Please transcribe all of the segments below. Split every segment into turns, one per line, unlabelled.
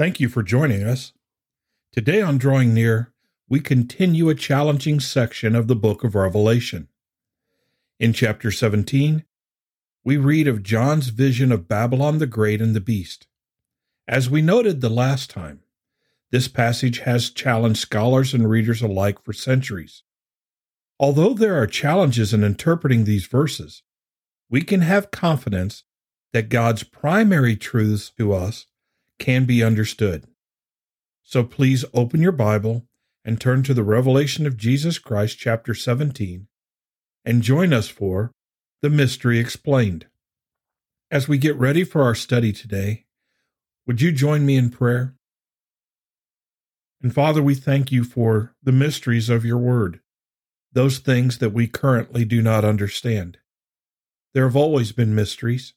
Thank you for joining us. Today on Drawing Near, we continue a challenging section of the book of Revelation. In chapter 17, we read of John's vision of Babylon the Great and the Beast. As we noted the last time, this passage has challenged scholars and readers alike for centuries. Although there are challenges in interpreting these verses, we can have confidence that God's primary truths to us can be understood. So please open your Bible and turn to the Revelation of Jesus Christ, chapter 17, and join us for The Mystery Explained. As we get ready for our study today, would you join me in prayer? And Father, we thank you for the mysteries of your word, those things that we currently do not understand. There have always been mysteries,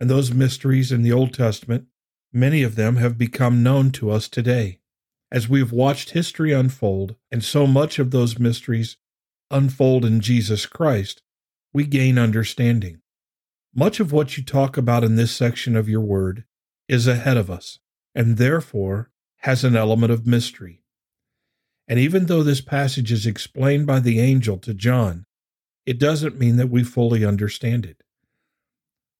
and those mysteries in the Old Testament Many of them have become known to us today. As we have watched history unfold, and so much of those mysteries unfold in Jesus Christ, we gain understanding. Much of what you talk about in this section of your word is ahead of us, and therefore has an element of mystery. And even though this passage is explained by the angel to John, it doesn't mean that we fully understand it.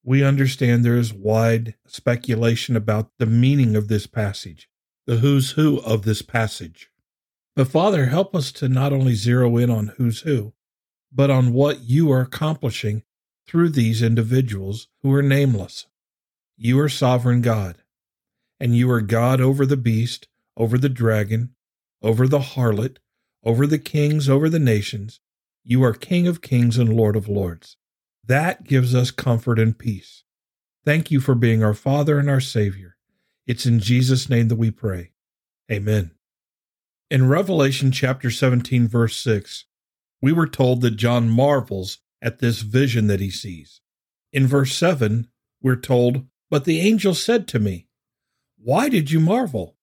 We understand there is wide speculation about the meaning of this passage, the who's who of this passage. But Father, help us to not only zero in on who's who, but on what you are accomplishing through these individuals who are nameless. You are sovereign God, and you are God over the beast, over the dragon, over the harlot, over the kings, over the nations. You are King of kings and Lord of lords. That gives us comfort and peace. Thank you for being our Father and our Savior. It's in Jesus' name that we pray. Amen. In Revelation chapter 17, verse 6, we were told that John marvels at this vision that he sees. In verse 7, we're told, But the angel said to me, Why did you marvel?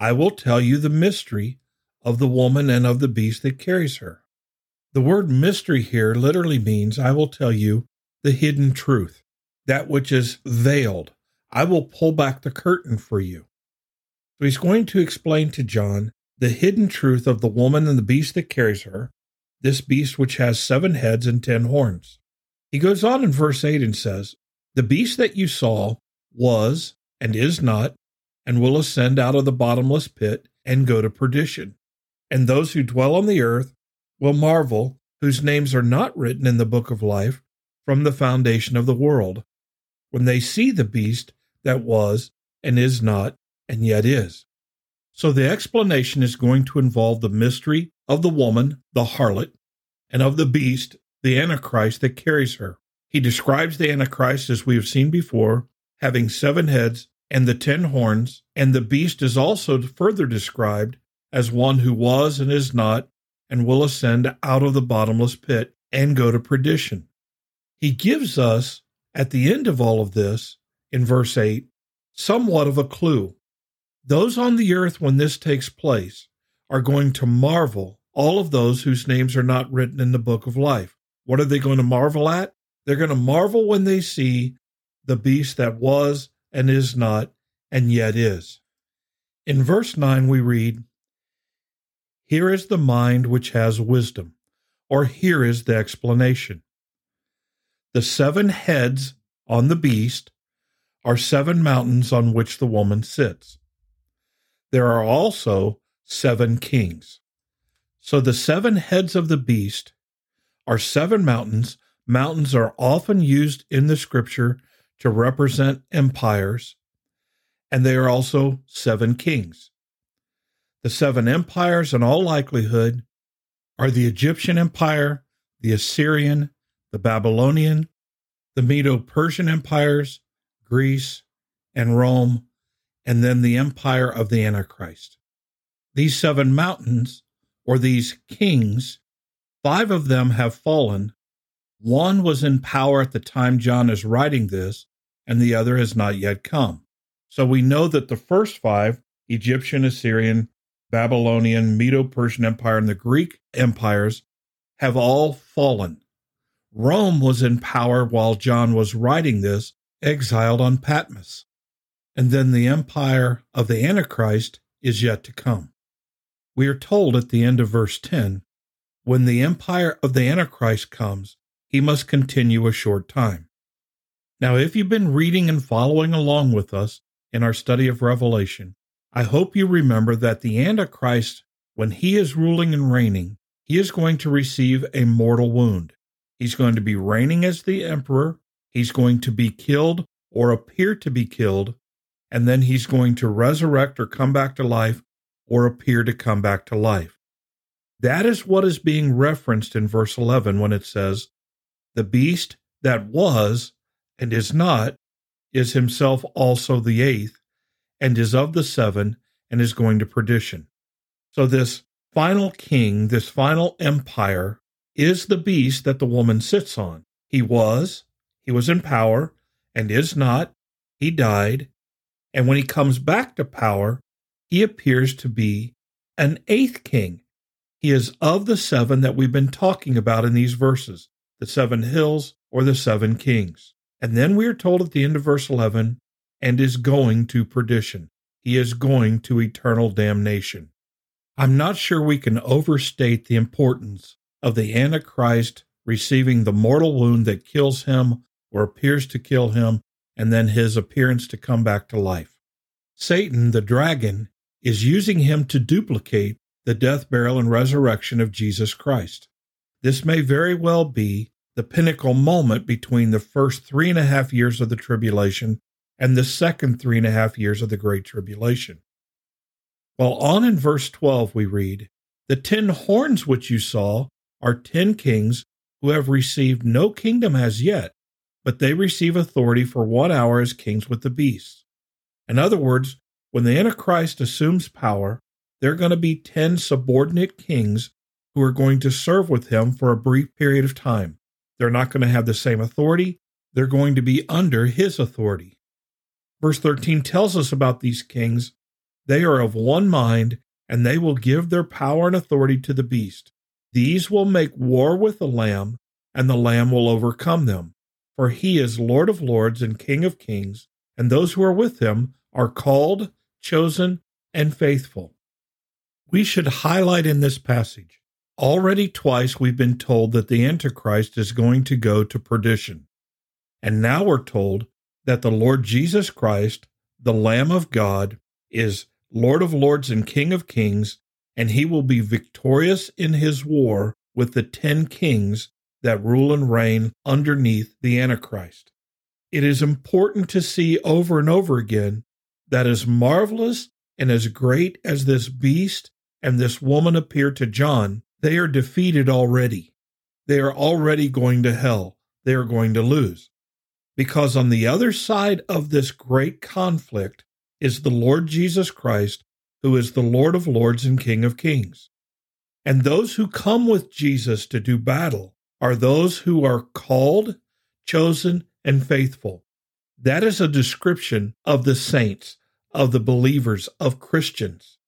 I will tell you the mystery of the woman and of the beast that carries her. The word mystery here literally means I will tell you the hidden truth, that which is veiled. I will pull back the curtain for you. So he's going to explain to John the hidden truth of the woman and the beast that carries her, this beast which has seven heads and ten horns. He goes on in verse 8 and says, The beast that you saw was and is not, and will ascend out of the bottomless pit and go to perdition. And those who dwell on the earth will marvel, whose names are not written in the book of life from the foundation of the world, when they see the beast that was and is not and yet is. So the explanation is going to involve the mystery of the woman, the harlot, and of the beast, the Antichrist that carries her. He describes the Antichrist as we have seen before, having seven heads and the ten horns, and the beast is also further described as one who was and is not and will ascend out of the bottomless pit and go to perdition. He gives us, at the end of all of this, in verse 8, somewhat of a clue. Those on the earth when this takes place are going to marvel, all of those whose names are not written in the book of life. What are they going to marvel at? They're going to marvel when they see the beast that was and is not and yet is. In verse 9, we read, here is the mind which has wisdom, or here is the explanation. The seven heads on the beast are seven mountains on which the woman sits. There are also seven kings. So the seven heads of the beast are seven mountains. Mountains are often used in the scripture to represent empires, and they are also seven kings. The seven empires, in all likelihood, are the Egyptian Empire, the Assyrian, the Babylonian, the Medo Persian empires, Greece, and Rome, and then the empire of the Antichrist. These seven mountains, or these kings, five of them have fallen. One was in power at the time John is writing this, and the other has not yet come. So we know that the first five, Egyptian, Assyrian, Babylonian, Medo Persian Empire, and the Greek empires have all fallen. Rome was in power while John was writing this, exiled on Patmos. and then the empire of the Antichrist is yet to come. We are told at the end of verse 10 when the empire of the Antichrist comes, he must continue a short time. Now, if you've been reading and following along with us in our study of Revelation, I hope you remember that the Antichrist, when he is ruling and reigning, he is going to receive a mortal wound. He's going to be reigning as the emperor. He's going to be killed or appear to be killed. And then he's going to resurrect or come back to life or appear to come back to life. That is what is being referenced in verse 11 when it says, The beast that was and is not is himself also the eighth, and is of the seven, and is going to perdition. So, this final king, this final empire, is the beast that the woman sits on. He was, he was in power, and is not. He died. And when he comes back to power, he appears to be an eighth king. He is of the seven that we've been talking about in these verses the seven hills or the seven kings. And then we are told at the end of verse 11, and is going to perdition. He is going to eternal damnation. I'm not sure we can overstate the importance of the Antichrist receiving the mortal wound that kills him or appears to kill him, and then his appearance to come back to life. Satan, the dragon, is using him to duplicate the death, burial, and resurrection of Jesus Christ. This may very well be the pinnacle moment between the first three and a half years of the tribulation and the second three and a half years of the Great Tribulation. While on in verse 12, we read, The ten horns which you saw are ten kings who have received no kingdom as yet, but they receive authority for one hour as kings with the beasts. In other words, when the Antichrist assumes power, there are going to be ten subordinate kings who are going to serve with him for a brief period of time. They're not going to have the same authority. They're going to be under his authority. Verse 13 tells us about these kings. They are of one mind, and they will give their power and authority to the beast. These will make war with the Lamb, and the Lamb will overcome them. For he is Lord of lords and King of kings, and those who are with him are called, chosen, and faithful. We should highlight in this passage Already twice we've been told that the Antichrist is going to go to perdition. And now we're told that the Lord Jesus Christ, the Lamb of God, is Lord of Lords and King of Kings, and he will be victorious in his war with the ten kings that rule and reign underneath the Antichrist. It is important to see over and over again that as marvelous and as great as this beast and this woman appear to John, they are defeated already. They are already going to hell. They are going to lose. Because on the other side of this great conflict is the Lord Jesus Christ, who is the Lord of Lords and King of Kings. And those who come with Jesus to do battle are those who are called, chosen, and faithful. That is a description of the saints, of the believers, of Christians.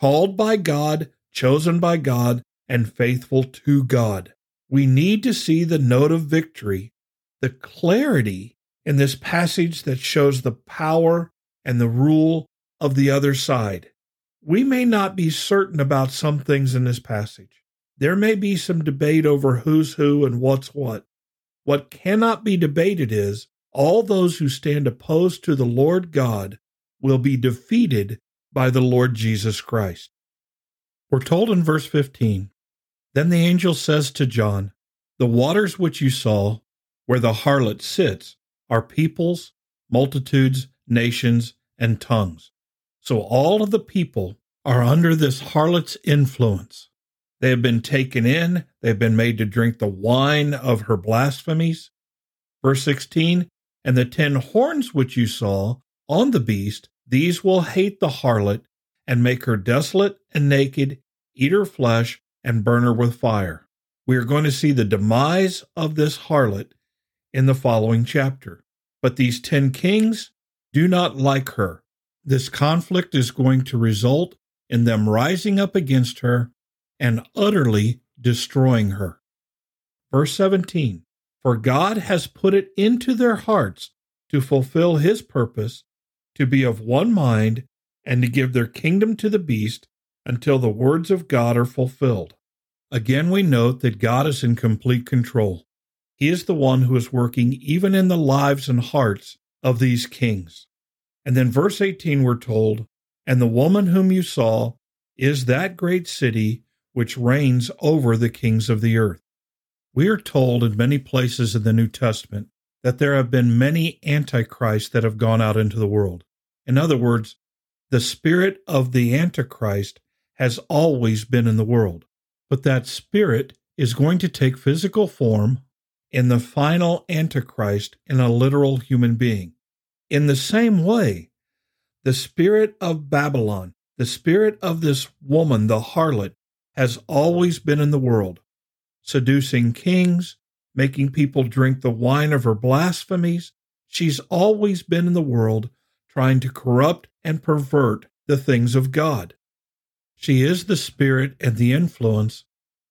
Called by God, chosen by God, and faithful to God. We need to see the note of victory, the clarity in this passage that shows the power and the rule of the other side. We may not be certain about some things in this passage. There may be some debate over who's who and what's what. What cannot be debated is all those who stand opposed to the Lord God will be defeated by the Lord Jesus Christ. We're told in verse 15 Then the angel says to John, The waters which you saw, where the harlot sits, are peoples, multitudes, nations, and tongues. So all of the people are under this harlot's influence. They have been taken in, they have been made to drink the wine of her blasphemies. Verse 16 And the ten horns which you saw on the beast, these will hate the harlot and make her desolate and naked, eat her flesh, and burn her with fire. We are going to see the demise of this harlot in the following chapter. But these ten kings do not like her. This conflict is going to result in them rising up against her and utterly destroying her. Verse 17 For God has put it into their hearts to fulfill his purpose to be of one mind and to give their kingdom to the beast until the words of God are fulfilled. Again, we note that God is in complete control. He is the one who is working even in the lives and hearts of these kings. And then, verse 18, we're told, And the woman whom you saw is that great city which reigns over the kings of the earth. We are told in many places in the New Testament that there have been many antichrists that have gone out into the world. In other words, the spirit of the antichrist has always been in the world, but that spirit is going to take physical form in the final antichrist in a literal human being. In the same way, the spirit of Babylon, the spirit of this woman, the harlot, has always been in the world, seducing kings, making people drink the wine of her blasphemies. She's always been in the world trying to corrupt and pervert the things of God. She is the spirit and the influence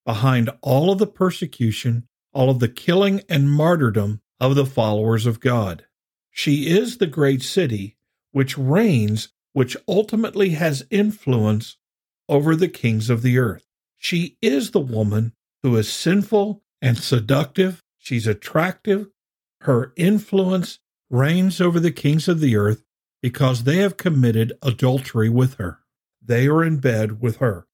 behind all of the persecution, all of the killing and martyrdom of the followers of God. She is the great city which reigns, which ultimately has influence over the kings of the earth. She is the woman who is sinful and seductive. She's attractive. Her influence reigns over the kings of the earth because they have committed adultery with her. They are in bed with her.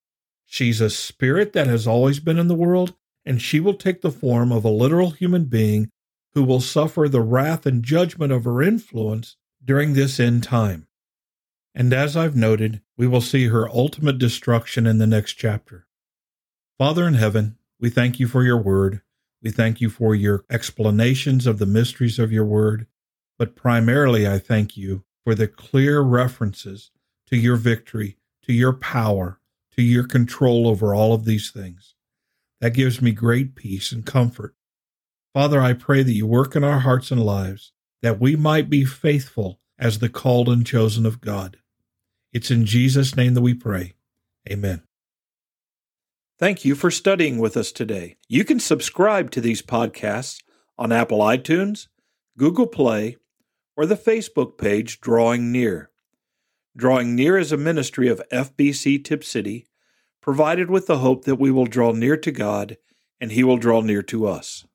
She's a spirit that has always been in the world, and she will take the form of a literal human being who will suffer the wrath and judgment of her influence during this end time. And as I've noted, we will see her ultimate destruction in the next chapter. Father in heaven, we thank you for your word. We thank you for your explanations of the mysteries of your word. But primarily, I thank you for the clear references to your victory, to your power, to your control over all of these things. That gives me great peace and comfort. Father, I pray that you work in our hearts and lives, that we might be faithful as the called and chosen of God. It's in Jesus' name that we pray. Amen. Thank you for studying with us today. You can subscribe to these podcasts on Apple iTunes, Google Play, or the Facebook page Drawing Near. Drawing Near is a ministry of FBC Tipp City, provided with the hope that we will draw near to God and He will draw near to us.